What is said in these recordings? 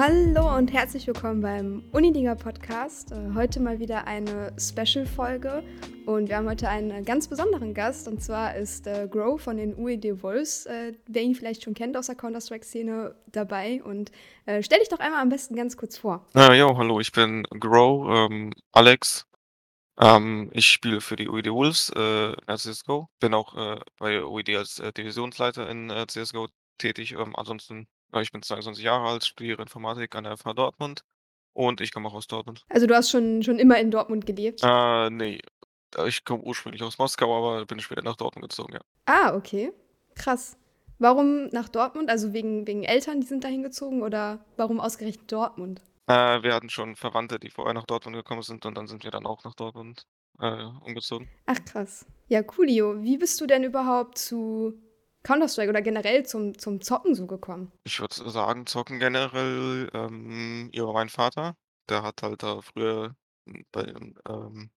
Hallo und herzlich willkommen beim Unidinger Podcast. Äh, heute mal wieder eine Special-Folge und wir haben heute einen ganz besonderen Gast und zwar ist äh, Grow von den UED Wolves, äh, wer ihn vielleicht schon kennt aus der Counter-Strike-Szene, dabei und äh, stell dich doch einmal am besten ganz kurz vor. Ja, jo, hallo, ich bin Grow, ähm, Alex. Ähm, ich spiele für die UED Wolves äh, in CSGO. Bin auch äh, bei UED als äh, Divisionsleiter in äh, CSGO tätig. Ähm, ansonsten ich bin 22 Jahre alt, studiere Informatik an der FH Dortmund und ich komme auch aus Dortmund. Also du hast schon, schon immer in Dortmund gelebt? Äh, nee. Äh, ich komme ursprünglich aus Moskau, aber bin später nach Dortmund gezogen, ja. Ah, okay. Krass. Warum nach Dortmund? Also wegen, wegen Eltern, die sind dahin gezogen oder warum ausgerechnet Dortmund? Äh, wir hatten schon Verwandte, die vorher nach Dortmund gekommen sind und dann sind wir dann auch nach Dortmund äh, umgezogen. Ach krass. Ja, coolio. Wie bist du denn überhaupt zu Counter-Strike oder generell zum, zum Zocken so gekommen? Ich würde sagen, Zocken generell ähm, über meinen Vater. Der hat halt da früher hm, bei ähm,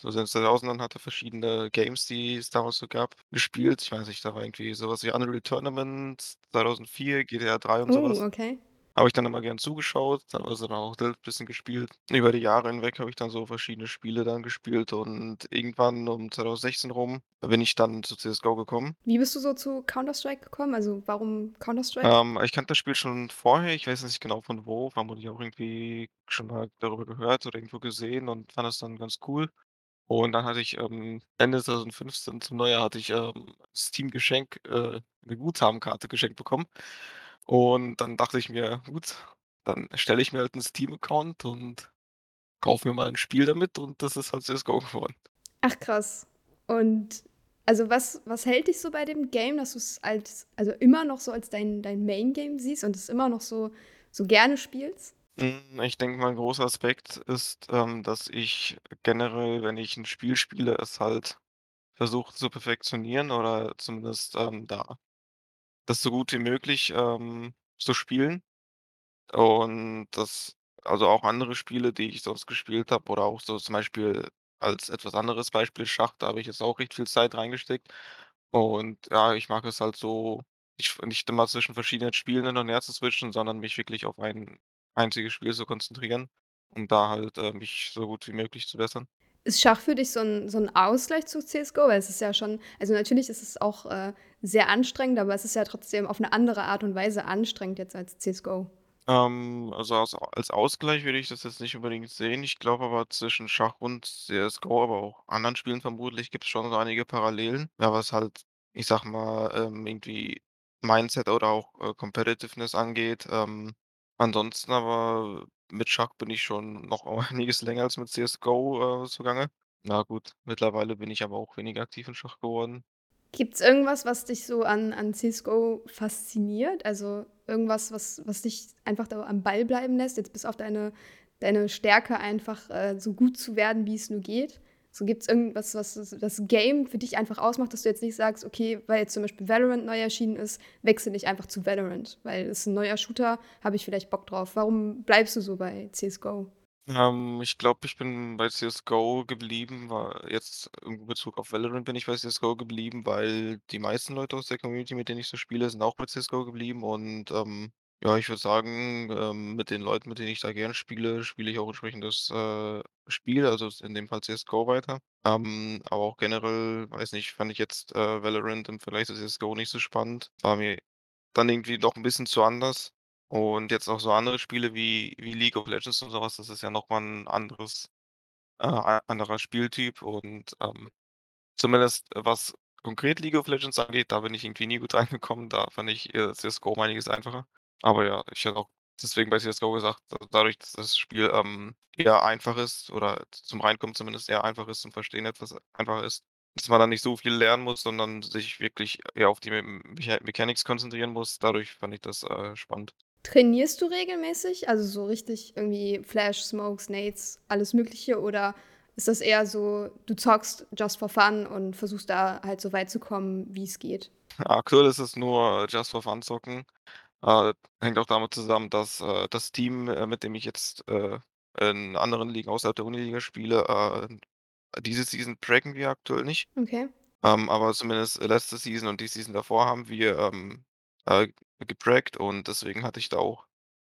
so den 2000ern hat er verschiedene Games, die es damals so gab, gespielt. Ich weiß nicht, da war irgendwie sowas wie Unreal Tournament 2004, GTA 3 und Oh, sowas. okay. Habe ich dann immer gern zugeschaut, teilweise dann auch selbst bisschen gespielt. Über die Jahre hinweg habe ich dann so verschiedene Spiele dann gespielt und irgendwann um 2016 rum bin ich dann zu CS:GO gekommen. Wie bist du so zu Counter-Strike gekommen? Also warum Counter-Strike? Ähm, ich kannte das Spiel schon vorher, ich weiß nicht genau von wo, vermutlich auch irgendwie schon mal darüber gehört oder irgendwo gesehen und fand das dann ganz cool. Und dann hatte ich, ähm, Ende 2015 zum Neujahr hatte ich, ähm, Steam-Geschenk, äh, 'ne Guthabenkarte geschenkt bekommen. Und dann dachte ich mir: „Gut, dann erstelle ich mir halt 'n Steam-Account und kaufe mir mal 'n Spiel damit“ und das ist halt CS:GO geworden. Ach krass. Und also was, was hält dich so bei dem Game, dass du es als, also immer noch so als dein, dein Main-Game siehst und es immer noch so, so gerne spielst? Hm, ich denke mal, 'n großer Aspekt ist, ähm, dass ich generell, wenn ich 'n Spiel spiele, es halt versuche zu perfektionieren oder zumindest, ähm, da das so gut wie möglich, ähm, zu spielen. Und das also auch andere Spiele, die ich sonst gespielt habe oder auch so zum Beispiel als etwas anderes Beispiel Schach, da habe ich jetzt auch recht viel Zeit reingesteckt. Und ja, ich mag es halt so, nicht nicht immer zwischen verschiedenen Spielen hin und her zu switchen, sondern mich wirklich auf ein einziges Spiel zu konzentrieren, um da halt, äh, mich so gut wie möglich zu bessern. Ist Schach für dich so 'n, so 'n Ausgleich zu CS:GO? Weil es ist ja schon, also natürlich ist es auch äh, sehr anstrengend, aber es ist ja trotzdem auf eine andere Art und Weise anstrengend jetzt als CS:GO. Ähm, also als als Ausgleich würde ich das jetzt nicht unbedingt sehen. Ich glaube aber zwischen Schach und CS:GO, aber auch anderen Spielen vermutlich gibt's schon so einige Parallelen. Ja, was halt, ich sage mal, ähm, irgendwie Mindset oder auch, äh, Competitiveness angeht. Ähm, ansonsten aber mit Schach bin ich schon noch um einiges länger als mit CS:GO, äh, zugange. Na gut, mittlerweile bin ich aber auch weniger aktiv in Schach geworden. Gibt's irgendwas, was dich so an, an CS:GO fasziniert? Also irgendwas, was, was dich einfach da am Ball bleiben lässt, jetzt bis auf deine, deine Stärke einfach äh, so gut zu werden, wie es nur geht? So gibt's irgendwas, was das Game für dich einfach ausmacht, dass du jetzt nicht sagst, okay, weil jetzt zum Beispiel Valorant neu erschienen ist, wechsle ich einfach zu Valorant, weil es ist ein neuer Shooter, habe ich vielleicht Bock drauf. Warum bleibst du so bei CS:GO? Ähm, ich glaube, ich bin bei CS:GO geblieben, war jetzt in Bezug auf Valorant bin ich bei CS:GO geblieben, weil die meisten Leute aus der Community, mit denen ich so spiele, sind auch bei CS:GO geblieben und, ähm, ja, ich würde sagen, ähm, mit den Leuten, mit denen ich da gerne spiele, spiele ich auch entsprechend das, äh, Spiel, also in dem Fall CS:GO weiter. Ähm, aber auch generell, weiß nicht, fand ich jetzt, äh, Valorant im Vergleich zu CS:GO nicht so spannend. War mir dann irgendwie doch 'n bisschen zu anders. Und jetzt auch so andere Spiele wie wie League of Legends und so was, das ist ja noch mal 'n anderes äh, anderer Spieltyp und, ähm, zumindest äh, was konkret League of Legends angeht, da bin ich irgendwie nie gut reingekommen. Da fand ich, äh, CS:GO einiges einfacher. Aber ja, ich hätte auch deswegen bei CS:GO gesagt, da dadurch, dass das Spiel, ähm, eher einfach ist oder zum Reinkommen zumindest eher einfach ist, zum Verstehen etwas einfacher ist, dass man da nicht so viel lernen muss, sondern sich wirklich eher auf die Me Mecha Mechanics konzentrieren muss. Dadurch fand ich das, äh, spannend. Trainierst du regelmäßig? Also so richtig irgendwie Flash, Smokes, Nades, alles Mögliche? Oder ist das eher so, du zockst just for fun und versuchst da halt so weit zu kommen, wie es geht? Aktuell ist es nur Just for Fun zocken. Äh, hängt auch damit zusammen, dass, äh, das Team, äh, mit dem ich jetzt, äh, in anderen Ligen außerhalb der Uniliga spiele, äh, diese Season braggen wir aktuell nicht. Okay. Ähm, aber zumindest letzte Season und die Season davor haben wir, ähm, äh, gebraggt und deswegen hatte ich da auch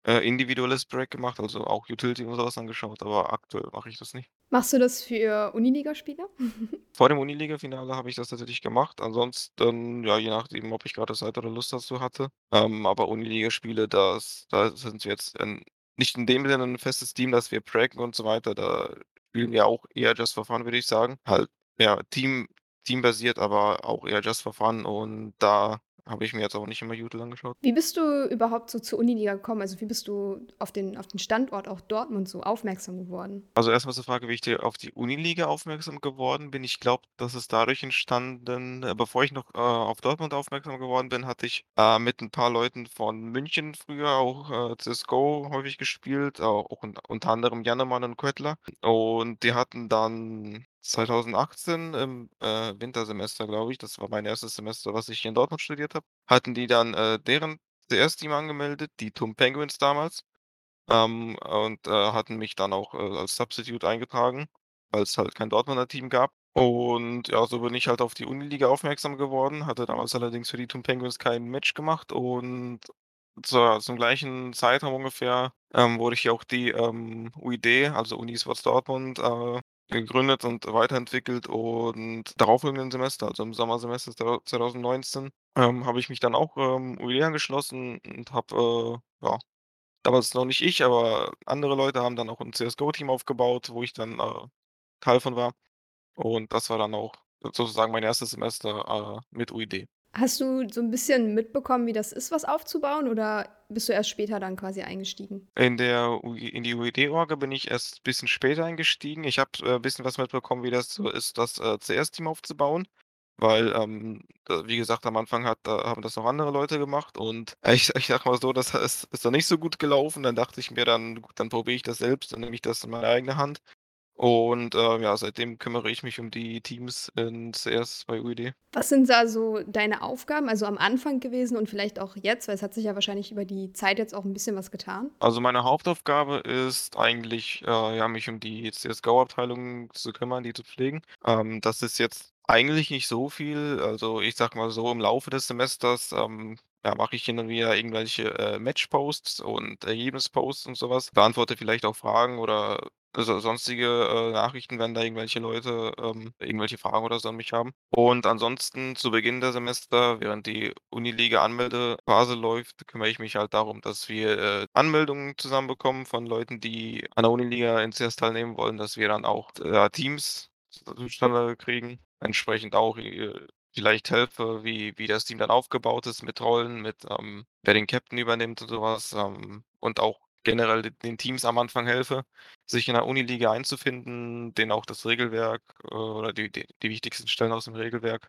äh, individuelles Break gemacht, also auch Utility und so was angeschaut, aber aktuell mache ich das nicht. Machst du das für Uniligaspiele? Vor dem Uniliga-Finale habe ich das tatsächlich gemacht. Ansonsten, ja, je nachdem, ob ich grade Zeit oder Lust dazu hatte. Ähm, aber Uniliga-Spiele, das da sind wir jetzt, ähm, nicht in dem Sinne 'n festes Team, dass wir braggen und so weiter. Da spielen wir auch eher just for fun, würde ich sagen. Halt, ja, Team teambasiert, aber auch eher just for fun und da habe ich mir jetzt auch nicht immer Util angeschaut. Wie bist du überhaupt so zur Uniliga gekommen? Also, wie bist du auf den auf den Standort auch Dortmund so aufmerksam geworden? Also, erst mal zur Frage, wie ich dir auf die Uniliga aufmerksam geworden bin. Ich glaube, das ist dadurch entstanden äh, bevor ich noch, äh, auf Dortmund aufmerksam geworden bin, hatte ich, äh, mit 'n paar Leuten von München früher auch, äh, CS:GO häufig gespielt, auch un unter anderem Jannemann und Quettler. Und die hatten dann 2018 im, äh, Wintersemester, glaube ich, das war mein 1. Semester, was ich hier in Dortmund studiert habe, hatten die dann, äh, deren CS-Team angemeldet, die TUM Penguins damals, ähm, und, äh, hatten mich dann auch, äh, als Substitute eingetragen, weil's halt kein Dortmunder Team gab. Und ja, so bin ich halt auf die Uniliga aufmerksam geworden, hatte damals allerdings für die TUM Penguins kein Match gemacht und zur zum gleichen Zeitraum ungefähr, ähm, wurde hier auch die, ähm, UID, also Uni Sports Dortmund, äh, gegründet und weiterentwickelt. Und darauffolgenden Semester, also im Sommersemester zwo 2019, ähm, habe ich mich dann auch, ähm, UID angeschlossen und habe, äh, ja damals noch nicht ich, aber andere Leute haben dann auch 'n CS:GO-Team aufgebaut, wo ich dann, äh, Teil von war. Und das war dann auch sozusagen mein 1. Semester, äh, mit UID. Hast du so 'n bisschen mitbekommen, wie das ist, was aufzubauen, oder bist du erst später dann quasi eingestiegen? In der in die UID-Orga bin ich erst bisschen später eingestiegen. Ich habe, äh, bisschen was mitbekommen, wie das so ist, das, äh, CS-Team aufzubauen, weil, ähm, äh, wie gesagt, am Anfang hat da haben das noch andere Leute gemacht und ich ich sage mal so, das ist ist dann nicht so gut gelaufen. Dann dachte ich mir dann: „Gut, dann probiere ich das selbst, dann nehme ich das in meine eigene Hand.“ Und, äh, ja, seitdem kümmere ich mich um die Teams in CS bei UID. Was sind da so deine Aufgaben, also am Anfang gewesen und vielleicht auch jetzt, weil es hat sich ja wahrscheinlich über die Zeit jetzt auch 'n bisschen was getan? Also, meine Hauptaufgabe ist eigentlich, äh, ja, mich um die CS:GO-Abteilung zu kümmern, die zu pflegen. Ähm, das ist jetzt eigentlich nicht so viel. Also, ich sage mal so, im Laufe des Semesters, ähm, ja, mache ich hin und wieder irgendwelche, äh, Match-Posts und Ergebnis-Posts und so was, beantworte vielleicht auch Fragen oder so sonstige, äh, Nachrichten, wenn da irgendwelche Leute, ähm, irgendwelche Fragen oder so an mich haben. Und ansonsten zu Beginn der Semester, während die Uniliga-Anmeldephase läuft, kümmere ich mich halt darum, dass wir, äh, Anmeldungen zusammenbekommen von Leuten, die an der Uniliga in CS teilnehmen wollen, dass wir dann auch, ja, Teams zustande kriegen. Entsprechend auch, äh, vielleicht helfe, wie wie das Team dann aufgebaut ist mit Rollen, mit, ähm, wer den Captain übernimmt und so was, ähm, und auch generell den Teams am Anfang helfe, sich in der Uniliga einzufinden, denen auch das Regelwerk, äh, oder die die die wichtigsten Stellen aus dem Regelwerk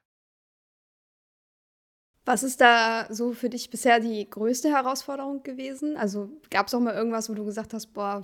Was ist da so für dich bisher die größte Herausforderung gewesen? Also, gab's auch mal irgendwas, wo du gesagt hast: „Boah,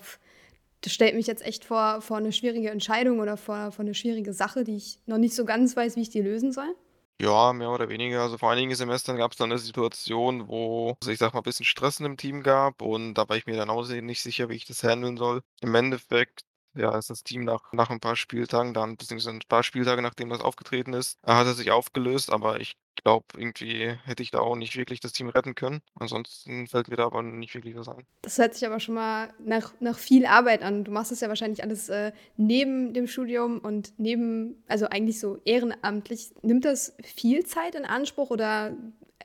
das stellt mich jetzt echt vor vor 'ne schwierige Entscheidung oder vor vor 'ne schwierige Sache, die ich noch nicht so ganz weiß, wie ich die lösen soll?“ Ja, mehr oder weniger. Also, vor einigen Semestern gab's dann 'ne Situation, wo es, ich sage mal, bisschen Stress dem Team gab und da war ich mir dann auch nicht sicher, wie ich das handeln soll. Im Endeffekt, ja, ist das Team nach nach 'n paar Spieltagen dann beziehungsweise 'n paar Spieltage, nachdem das aufgetreten ist, hat es sich aufgelöst, aber ich glaube, irgendwie hätte ich da auch nicht wirklich das Team retten können. Ansonsten fällt mir da aber nicht wirklich was ein. Das hört sich aber schon mal nach nach viel Arbeit an. Du machst das ja wahrscheinlich alles, äh, neben dem Studium und neben also, eigentlich so ehrenamtlich. Nimmt das viel Zeit in Anspruch oder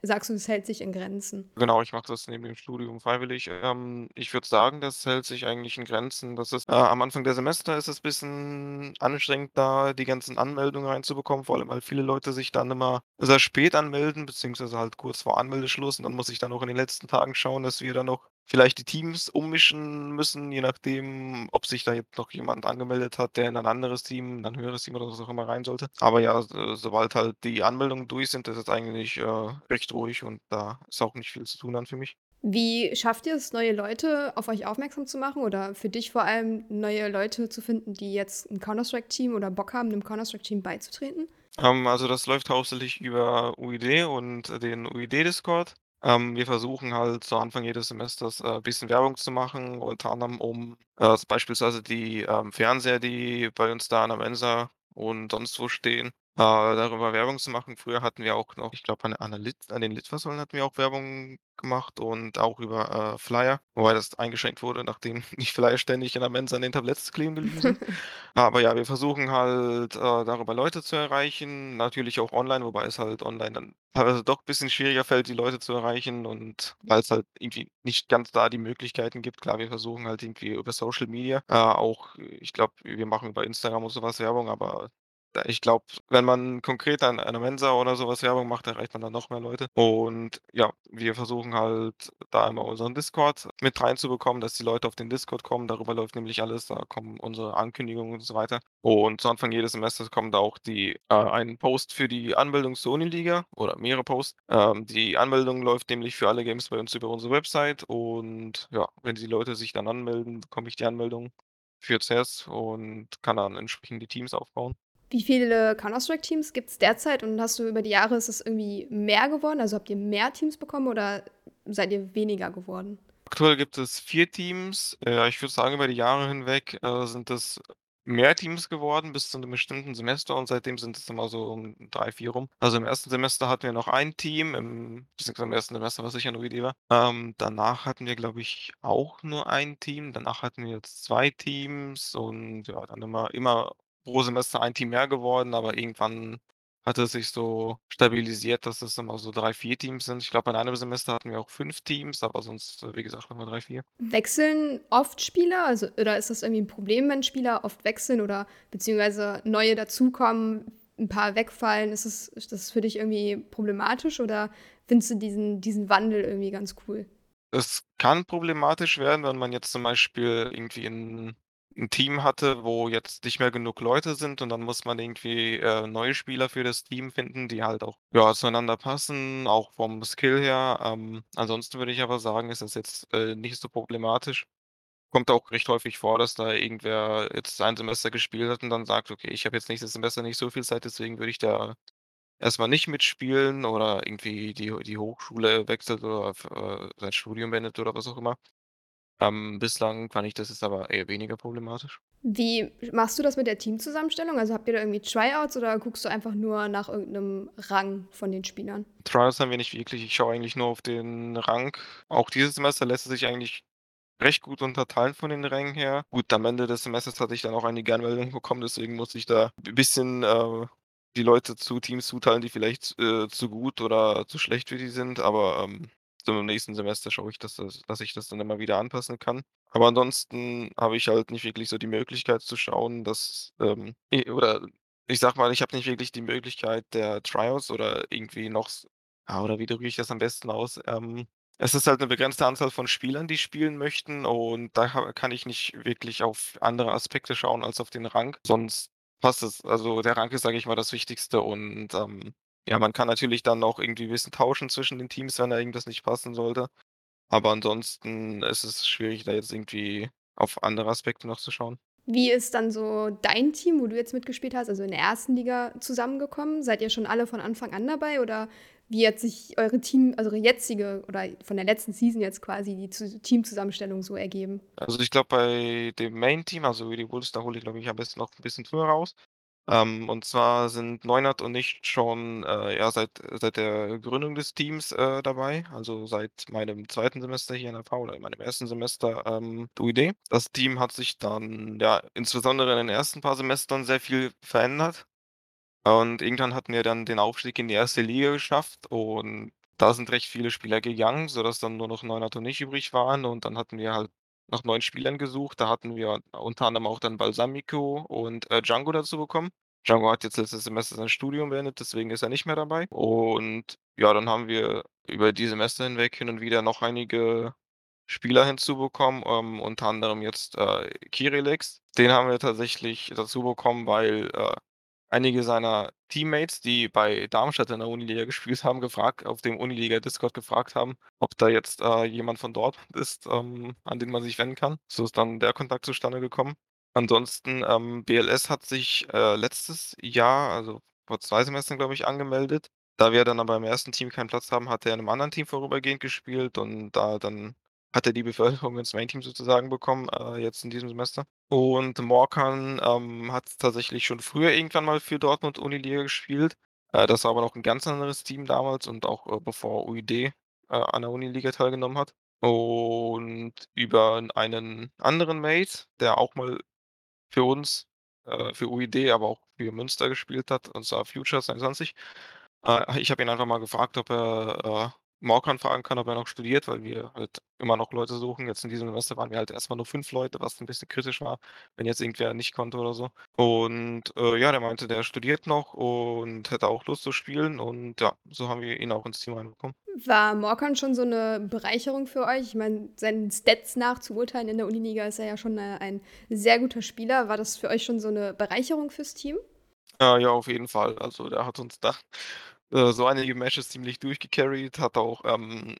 sagst du, es hält sich in Grenzen? Genau, ich mache das neben dem Studium freiwillig. Ähm, ich würde sagen, das hält sich eigentlich in Grenzen. Das ist äh, am Anfang der Semester ist es bisschen anstrengend, da die ganzen Anmeldungen reinzubekommen, vor allem, weil viele Leute sich dann immer sehr spät anmelden, beziehungsweise halt kurz vor Anmeldeschluss und dann muss ich dann auch in den letzten Tagen schauen, dass wir dann noch vielleicht die Teams ummischen müssen, je nachdem, ob sich da jetzt noch jemand angemeldet hat, der in ein anderes Team, ein höheres Team oder was auch immer rein sollte. Aber ja, so sobald halt die Anmeldungen durch sind, ist es eigentlich, äh, recht ruhig und da ist auch nicht viel zu tun dann für mich. Wie schafft ihr es, neue Leute auf euch aufmerksam zu machen oder für dich vor allem neue Leute zu finden, die jetzt 'n Counter-Strike-Team oder Bock haben, 'nem Counter-Strike-Team beizutreten? Ähm, also, das läuft hauptsächlich über UID und den UID-Discord. Ähm, wir versuchen halt zu Anfang jedes Semesters, äh, bisschen Werbung zu machen, unter anderem um, äh, beispielsweise die, ähm, Fernseher, die bei uns da an der Mensa und sonst wo stehen, darüber Werbung zu machen. Früher hatten wir auch noch, ich glaube, an an Lit an den Litfaßsäulen hatten wir auch Werbung gemacht und auch über, äh, Flyer, wobei das eingeschränkt wurde, nachdem die Flyer ständig in der Mensa an den Tabletts kleben geblieben sind. Aber ja, wir versuchen halt, äh, darüber Leute zu erreichen, natürlich auch online, wobei es halt online dann teilweise doch bisschen schwieriger fällt, die Leute zu erreichen und weil's halt irgendwie nicht ganz da die Möglichkeiten gibt. Klar, wir versuchen halt irgendwie über Social Media, äh, auch ich glaube, wir machen bei Instagram und so was Werbung, aber ich glaube, wenn man konkret an einer Mensa oder so was Werbung macht, erreicht man dann noch mehr Leute. Und ja, wir versuchen halt da immer unseren Discord mit reinzubekommen, dass die Leute auf den Discord kommen. Darüber läuft nämlich alles, da kommen unsere Ankündigungen und so weiter. Und zu Anfang jedes Semesters kommen da auch die äh, ein Post für die Anmeldung zur Uniliga oder mehrere Posts. Ähm, die Anmeldung läuft nämlich für alle Games bei uns über unsere Website und ja, wenn die Leute sich dann anmelden, bekomme ich die Anmeldung für CS und kann dann entsprechend die Teams aufbauen. Wie viele Counter-Strike-Teams gibt's derzeit und hast du über die Jahre ist es irgendwie mehr geworden? Also, habt ihr mehr Teams bekommen oder seid ihr weniger geworden? Aktuell gibt es 4 Teams. Äh, ich würde sagen, über die Jahre hinweg, äh, sind es mehr Teams geworden bis zu 'nem bestimmten Semester und seitdem sind es immer so um 3, 4 rum. Also, im ersten Semester hatten wir noch ein Team, im im ersten Semester, was ich an der UID war. Ähm, danach hatten wir, glaube ich, auch nur ein Team. Danach hatten wir jetzt 2 Teams und ja, dann immer immer pro Semester ein Team mehr geworden, aber irgendwann hat es sich so stabilisiert, dass es immer so 3, 4 Teams sind. Ich glaube, in einem Semester hatten wir auch 5 Teams, aber sonst, äh, wie gesagt, immer 3, 4. Wechseln oft Spieler? Also oder ist das irgendwie 'n Problem, wenn Spieler oft wechseln oder beziehungsweise neue dazukommen, 'n paar wegfallen? Ist das ist das für dich irgendwie problematisch oder findest du diesen diesen Wandel irgendwie ganz cool? Es kann problematisch werden, wenn man jetzt zum Beispiel irgendwie 'n 'n Team hatte, wo jetzt nicht mehr genug Leute sind und dann muss man irgendwie, äh, neue Spieler für das Team finden, die halt auch, ja, zueinander passen, auch vom Skill her. Ähm, ansonsten würde ich aber sagen, ist das jetzt, äh, nicht so problematisch. Kommt auch recht häufig vor, dass da irgendwer jetzt ein Semester gespielt hat und dann sagt: „Okay, ich habe jetzt nächstes Semester nicht so viel Zeit, deswegen würde ich da erst mal nicht mitspielen“ oder irgendwie die die Hochschule wechselt oder äh, sein Studium beendet oder was auch immer. Ähm, bislang fand ich das jetzt aber eher weniger problematisch. Wie machst du das mit der Teamzusammenstellung? Also, habt ihr da irgendwie Tryouts oder guckst du einfach nur nach irgend 'nem Rang von den Spielern? Tryouts haben wir nicht wirklich. Ich schaue eigentlich nur auf den Rang. Auch dieses Semester lässt es sich eigentlich recht gut unterteilen von den Rängen her. Gut, am Ende des Semesters hatte ich dann auch einige Anmeldungen bekommen, deswegen musste ich da b bisschen, äh, die Leute zu Teams zuteilen, die vielleicht, äh, zu gut oder zu schlecht für die sind, aber, ähm, im nächsten Semester schaue ich, dass das dass ich das dann immer wieder anpassen kann. Aber ansonsten habe ich halt nicht wirklich so die Möglichkeit zu schauen, dass, ähm e oder ich sage mal, ich habe nicht wirklich die Möglichkeit der Tryouts oder irgendwie noch s oder wie drücke ich das am besten aus? Ähm, es ist halt 'ne begrenzte Anzahl von Spielern, die spielen möchten und da kann ich nicht wirklich auf andere Aspekte schauen als auf den Rang, sonst passt es. Also, der Rang ist, sage ich mal, das Wichtigste und, ähm, ja, man kann natürlich dann auch irgendwie bisschen tauschen zwischen den Teams, wenn da irgendwas nicht passen sollte. Aber ansonsten ist es schwierig, da jetzt irgendwie auf andere Aspekte noch zu schauen. Wie ist dann so dein Team, wo du jetzt mitgespielt hast, also in der 1. Liga zusammengekommen? Seid ihr schon alle von Anfang an dabei oder wie hat sich eure Team also, eure jetzige oder von der letzten Season jetzt quasi die zu Teamzusammenstellung so ergeben? Also, ich glaube, bei dem Main-Team, also wie die Wolves, da hole ich, glaube ich, am besten noch 'n bisschen früher raus. Ähm, und zwar sind Neunert und ich schon, äh, ja, seit seit der Gründung des Teams, äh, dabei, also seit meinem 2. Semester hier in NRV oder in meinem 1. Semester, ähm, UID. Das Team hat sich dann, ja, insbesondere in den ersten paar Semestern sehr viel verändert. Und irgendwann hatten wir dann den Aufstieg in die 1. Liga geschafft und da sind recht viele Spieler gegangen, sodass dann nur noch Neunert und ich übrig waren und dann hatten wir halt nach neuen Spielern gesucht. Da hatten wir unter anderem auch dann Balsamico und, äh, Django dazu bekommen. Django hat jetzt letztes Semester sein Studium beendet, deswegen ist er nicht mehr dabei. Und ja, dann haben wir über die Semester hinweg hin und wieder noch einige Spieler hinzubekommen, ähm, unter anderem jetzt, äh, Kirillex. Den haben wir tatsächlich dazu bekommen, weil, äh, einige seiner Teammates, die bei Darmstadt in der Uniliga gespielt haben, gefragt auf dem Uniliga-Discord gefragt haben, ob da jetzt, äh, jemand von dort ist, ähm, an den man sich wenden kann. So ist dann der Kontakt zustande gekommen. Ansonsten, ähm, BLS hat sich, äh, letztes Jahr, also vor 2 Semestern, glaube ich, angemeldet. Da wir dann aber im 1. Team keinen Platz haben, hat er in 'nem anderen Team vorübergehend gespielt und da dann hat er die Beförderung ins Main-Team sozusagen bekommen, äh, jetzt in diesem Semester. Und Morkan, ähm, hat tatsächlich schon früher irgendwann mal für Dortmund Uniliga gespielt. Äh, das war aber noch 'n ganz anderes Team damals und auch, äh, bevor UiD, äh, an der Uniliga teilgenommen hat. Und über einen anderen Mate, der auch mal für uns, äh, für UiD, aber auch für Münster gespielt hat, und zwar Future22. Äh, ich habe ihn einfach mal gefragt, ob er, Morkan fragen kann, ob er noch studiert, weil wir halt immer noch Leute suchen. Jetzt in diesem Semester waren wir halt erst mal nur 5 Leute, was 'n bisschen kritisch war, wenn jetzt irgendwer nicht konnte oder so. Und, äh, ja, der meinte, der studiert noch und hätte auch Lust zu spielen und ja, so haben wir ihn auch ins Team reinbekommen. War Morkan schon so 'ne Bereicherung für euch? Ich meine, seinen Stats nach zu urteilen in der Uniliga ist er ja schon, äh, ein sehr guter Spieler. War das für euch schon so 'ne Bereicherung fürs Team? Äh, ja, auf jeden Fall. Also, der hat uns da, äh, so einige Matches ziemlich durchgecarried, hat auch, ähm,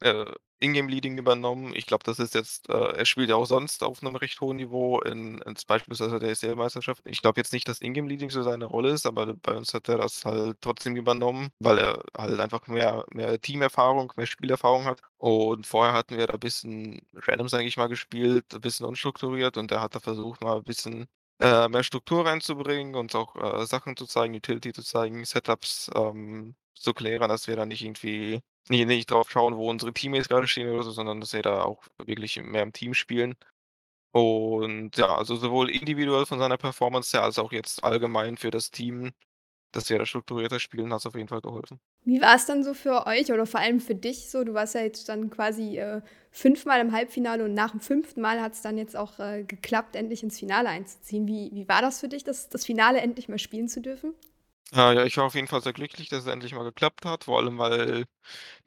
äh, Ingame-Leading übernommen. Ich glaube, das ist jetzt äh, er spielt ja auch sonst auf 'nem recht hohen Niveau in ins beispielsweise der ECL-Meisterschaft. Ich glaube jetzt nicht, dass Ingame-Leading so seine Rolle ist, aber bei uns hat er das halt trotzdem übernommen, weil er halt einfach mehr mehr Teamerfahrung, mehr Spielerfahrung hat. Und vorher hatten wir da bisschen random, sage ich mal, gespielt, bisschen unstrukturiert und er hat da versucht, mal bisschen, äh, mehr Struktur reinzubringen, uns auch, äh, Sachen zu zeigen, Utility zu zeigen, Setups, ähm, zu klären, dass wir da nicht irgendwie ni nicht drauf schauen, wo unsere Teammates grade stehen oder so, sondern dass wir da auch wirklich mehr im Team spielen. Und ja, also, sowohl individuell von seiner Performance her als auch jetzt allgemein für das Team, dass wir da strukturierter spielen, hat's auf jeden Fall geholfen. Wie war's dann so für euch oder vor allem für dich so? Du warst ja jetzt dann quasi, äh, fünfmal im Halbfinale und nach dem 5. Mal hat's dann jetzt auch, äh, geklappt, endlich ins Finale einzuziehen. Wie wie war das für dich, das das Finale endlich mal spielen zu dürfen? Äh, ja, ich war auf jeden Fall sehr glücklich, dass es endlich mal geklappt hat, vor allem, weil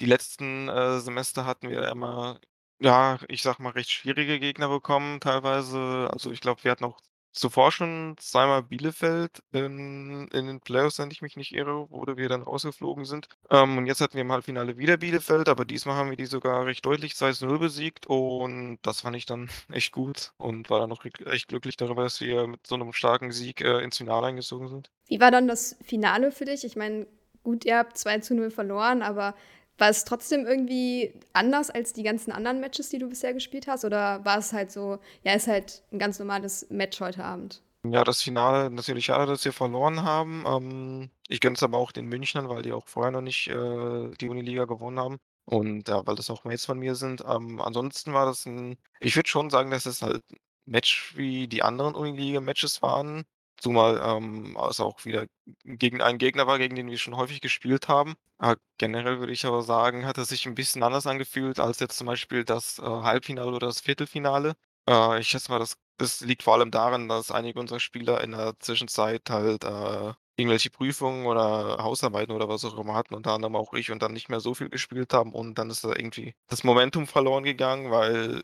die letzten, äh, Semester hatten wir immer, ja, ich sage mal, recht schwierige Gegner bekommen teilweise. Also, ich glaube, wir hatten auch zuvor schon zweimal Bielefeld in in den Playoffs, wenn ich mich nicht irre, wo wir dann rausgeflogen sind. Ähm, und jetzt hatten wir im Halbfinale wieder Bielefeld, aber diesmal haben wir die sogar recht deutlich 2:0 besiegt und das fand ich dann echt gut und war dann auch echt glücklich darüber, dass wir mit so 'nem starken Sieg, äh, ins Finale eingezogen sind. Wie war dann das Finale für dich? Ich meine, gut, ihr habt 2:0 verloren, aber war es trotzdem irgendwie anders als die ganzen anderen Matches, die du bisher gespielt hast? Oder war es halt so, ja, ist halt 'n ganz normales Match heute Abend? Ja, das Finale natürlich schade, dass wir verloren haben. Ähm, ich gönn's aber auch den Münchnern, weil die auch vorher noch nicht, äh, die Uniliga gewonnen haben und ja, weil das auch Mates von mir sind. Ähm, ansonsten war das 'n ich würde schon sagen, dass es halt Match wie die anderen Uniliga-Matches waren, zumal, ähm, es auch wieder gegen einen Gegner war, gegen den wir schon häufig gespielt haben. Ah, generell würde ich aber sagen, hat es sich 'n bisschen anders angefühlt als jetzt zum Beispiel das, äh, Halbfinale oder das Viertelfinale. Äh, ich schätze mal, das das liegt vor allem daran, dass einige unserer Spieler in der Zwischenzeit halt, äh, irgendwelche Prüfungen oder Hausarbeiten oder was auch immer hatten, unter anderem auch ich und dann nicht mehr so viel gespielt haben und dann ist da irgendwie das Momentum verloren gegangen, weil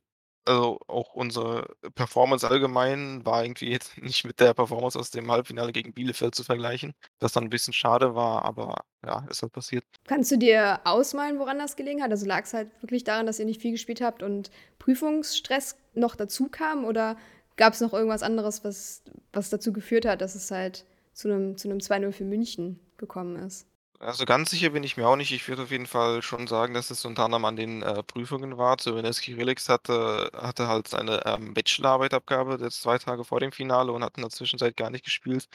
also, auch unsere Performance allgemein war irgendwie jetzt nicht mit der Performance aus dem Halbfinale gegen Bielefeld zu vergleichen, was dann 'n bisschen schade war, aber ja, ist halt passiert. Kannst du dir ausmalen, woran das gelegen hat? Also, lag's halt wirklich daran, dass ihr nicht viel gespielt habt und Prüfungsstress noch dazukam oder gab's noch irgendwas anderes, was was dazu geführt hat, dass es halt zu 'nem zu 'nem 2:0 für München gekommen ist? Also, ganz sicher bin ich mir auch nicht. Ich würde auf jeden Fall schon sagen, dass es unter anderem an den, äh, Prüfungen war. Zumindest Kyrilex hatte hatte halt seine, ähm, Bachelorarbeit-Abgabe jetzt 2 Tage vor dem Finale und hat in der Zwischenzeit gar nicht gespielt.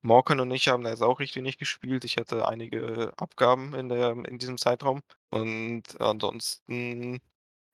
Morkan und ich haben da jetzt auch recht wenig gespielt. Ich hatte einige Abgaben in der in diesem Zeitraum und ansonsten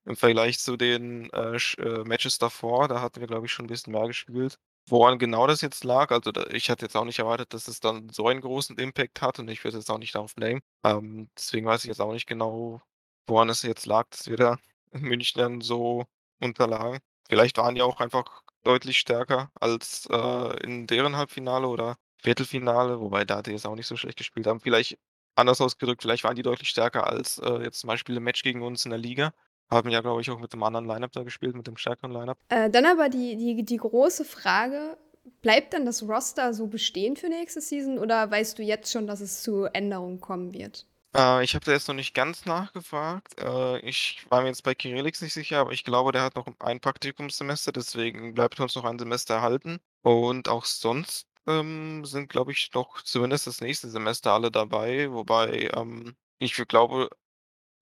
im Vergleich zu den, äh, äh, Matches davor, da hatten wir, glaube ich, schon 'n bisschen mehr gespielt. Woran genau das jetzt lag, also, da ich hatte jetzt auch nicht erwartet, dass es dann so einen großen Impact hat und ich würde es jetzt auch nicht darauf blamen. Ähm, deswegen weiß ich jetzt auch nicht genau, woran es jetzt lag, dass wir da Münchnern so unterlagen. Vielleicht waren die auch einfach deutlich stärker als, äh, in deren Halbfinale oder Viertelfinale, wobei da die jetzt auch nicht so schlecht gespielt haben. Vielleicht anders ausgedrückt, vielleicht waren die deutlich stärker als, äh, jetzt zum Beispiel im Match gegen uns in der Liga. Haben ja, glaube ich, auch mit 'nem anderen Line-Up da gespielt, mit dem stärkeren Line-Up. Äh, dann aber die die die große Frage: Bleibt dann das Roster so bestehen für nächste Season oder weißt du jetzt schon, dass es zu Änderungen kommen wird? Äh, ich habe da jetzt noch nicht ganz nachgefragt. Äh, ich war mir jetzt bei Kyrilex nicht sicher, aber ich glaube, der hat noch ein Praktikumssemester, deswegen bleibt uns noch ein Semester erhalten. Und auch sonst, ähm, sind, glaube ich, noch zumindest das nächste Semester alle dabei, wobei, ähm, ich glaube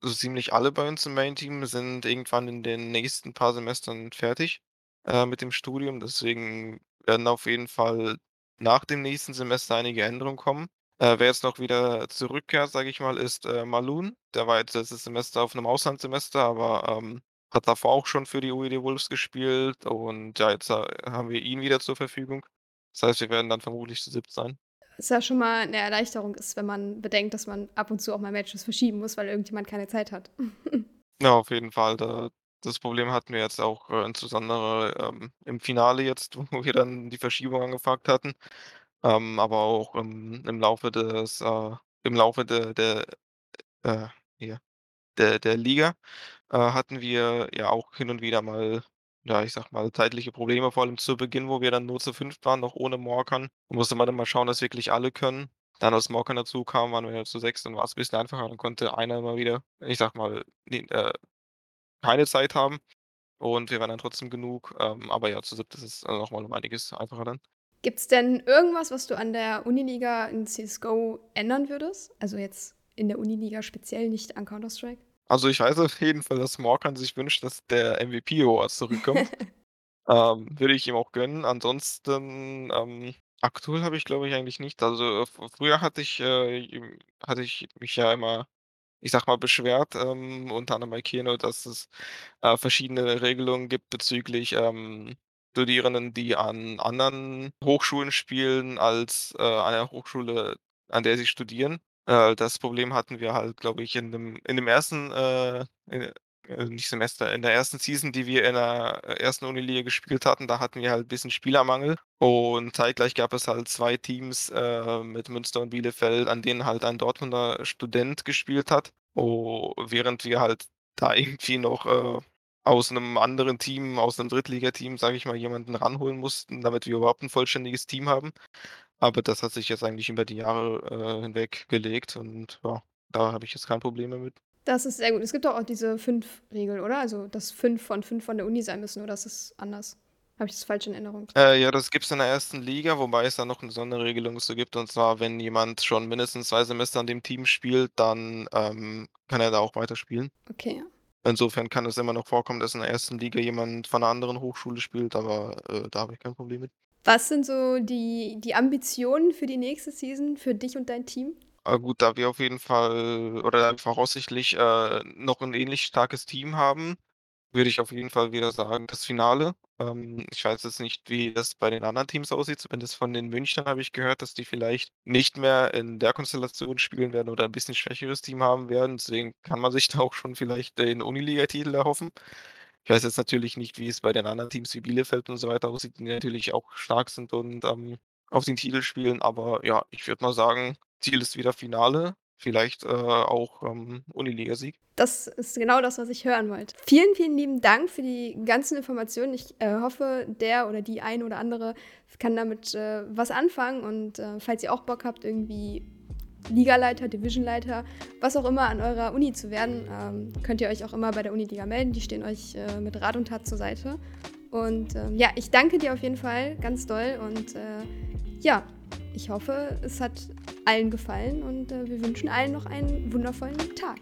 so ziemlich alle bei uns im Main-Team sind irgendwann in den nächsten paar Semestern fertig, äh, mit dem Studium. Deswegen werden auf jeden Fall nach dem nächsten Semester einige Änderungen kommen. Äh, wer jetzt noch wieder zurückkehrt, sage ich mal, ist, äh, Malun. Der war jetzt letztes Semester auf einem Auslandssemester, aber, ähm, hat davor auch schon für die UED Wolves gespielt und ja, jetzt, äh, haben wir ihn wieder zur Verfügung. Das heißt, wir werden dann vermutlich zu siebt sein. Was ja schon mal eine Erleichterung ist, wenn man bedenkt, dass man ab und zu auch mal Matches verschieben muss, weil irgendjemand keine Zeit hat. Ja, auf jeden Fall. Da das Problem hatten wir jetzt auch, äh, insbesondere, ähm, im Finale jetzt, wo wir dann die Verschiebung angefragt hatten, ähm, aber auch im im Laufe des äh, im Laufe der der, äh, hier, der der Liga, äh, hatten wir ja auch hin und wieder mal, ja, ich sage mal, zeitliche Probleme, vor allem zu Beginn, wo wir dann nur zu 5 waren, noch ohne Morkan. Da musste man dann mal schauen, dass wirklich alle können. Dann, als Morkan dazu kam, waren wir ja zu 6, dann war's 'n bisschen einfacher. Dann konnte einer immer wieder, ich sage mal, ne äh, keine Zeit haben und wir waren dann trotzdem genug. Ähm, aber ja, zu siebt ist es, äh, noch mal um einiges einfacher dann. Gibt's denn irgendwas, was du an der Uniliga in CS:GO ändern würdest? Also, jetzt in der Uniliga speziell, nicht an Counter-Strike? Also, ich weiß auf jeden Fall, dass Morkan sich wünscht, dass der MVP Award zurückkommt. Ähm, würde ich ihm auch gönnen. Ansonsten, ähm, aktuell habe ich, glaube ich, eigentlich nicht also, f früher hatte ich, äh, hatte ich mich ja immer, ich sage mal, beschwert, ähm, unter anderem bei Keno, dass es, äh, verschiedene Regelungen gibt bezüglich, ähm, Studierenden, die an anderen Hochschulen spielen als, äh, an der Hochschule, an der sie studieren. Äh, das Problem hatten wir halt, glaube ich, in dem in dem ersten, äh, äh, äh, nicht Semester, in der ersten Season, die wir in der, äh, ersten Uniliga gespielt hatten, da hatten wir halt bisschen Spielermangel und zeitgleich gab es halt 2 Teams, äh, mit Münster und Bielefeld, an denen halt ein Dortmunder Student gespielt hat. Oh, während wir halt da irgendwie noch, äh, aus 'nem anderen Team, aus 'nem Drittligateam, sage ich mal, jemanden ranholen mussten, damit wir überhaupt 'n vollständiges Team haben. Aber das hat sich jetzt eigentlich über die Jahre, äh, hinweg gelegt und ja, da habe ich jetzt kein Problem mehr mit. Das ist sehr gut. Es gibt doch auch diese 5-Regel, oder? Also, dass 5 von 5 von der Uni sein müssen oder ist das anders? Habe ich das falsch in Erinnerung? Äh, ja, das gibt's in der ersten Liga, wobei es da noch 'ne Sonderregelung zu gibt, und zwar, wenn jemand schon mindestens 2 Semester an dem Team spielt, dann, ähm, kann er da auch weiterspielen. Okay. Insofern kann es immer noch vorkommen, dass in der ersten Liga jemand von 'ner anderen Hochschule spielt, aber, äh, da habe ich kein Problem mit. Was sind so die die Ambitionen für die nächste Season für dich und dein Team? Ah, gut, da wir auf jeden Fall oder voraussichtlich, äh, noch 'n ähnlich starkes Team haben, würde ich auf jeden Fall wieder sagen, das Finale. Ähm, ich weiß jetzt nicht, wie das bei den anderen Teams aussieht. Zumindest von den Münchnern habe ich gehört, dass die vielleicht nicht mehr in der Konstellation spielen werden oder 'n bisschen schwächeres Team haben werden. Deswegen kann man sich da auch schon vielleicht den Uniliga-Titel erhoffen. Ich weiß jetzt natürlich nicht, wie es bei den anderen Teams wie Bielefeld und so weiter aussieht, die natürlich auch stark sind und, ähm, auf den Titel spielen. Aber ja, ich würde mal sagen, Ziel ist wieder Finale, vielleicht, äh, auch, ähm, Uniliga-Sieg. Das ist genau das, was ich hören wollte. Vielen, vielen lieben Dank für die ganzen Informationen. Ich, äh, hoffe, der oder die eine oder andere kann damit, äh, was anfangen und, äh, falls ihr auch Bock habt, irgendwie Ligaleiter, Divisionleiter, was auch immer an eurer Uni zu werden, ähm, könnt ihr euch auch immer bei der Uniliga melden. Die stehen euch, äh, mit Rat und Tat zur Seite. Und, ähm, ja, ich danke dir auf jeden Fall ganz doll und, äh, ja, ich hoffe, es hat allen gefallen und, äh, wir wünschen allen noch einen wundervollen Tag.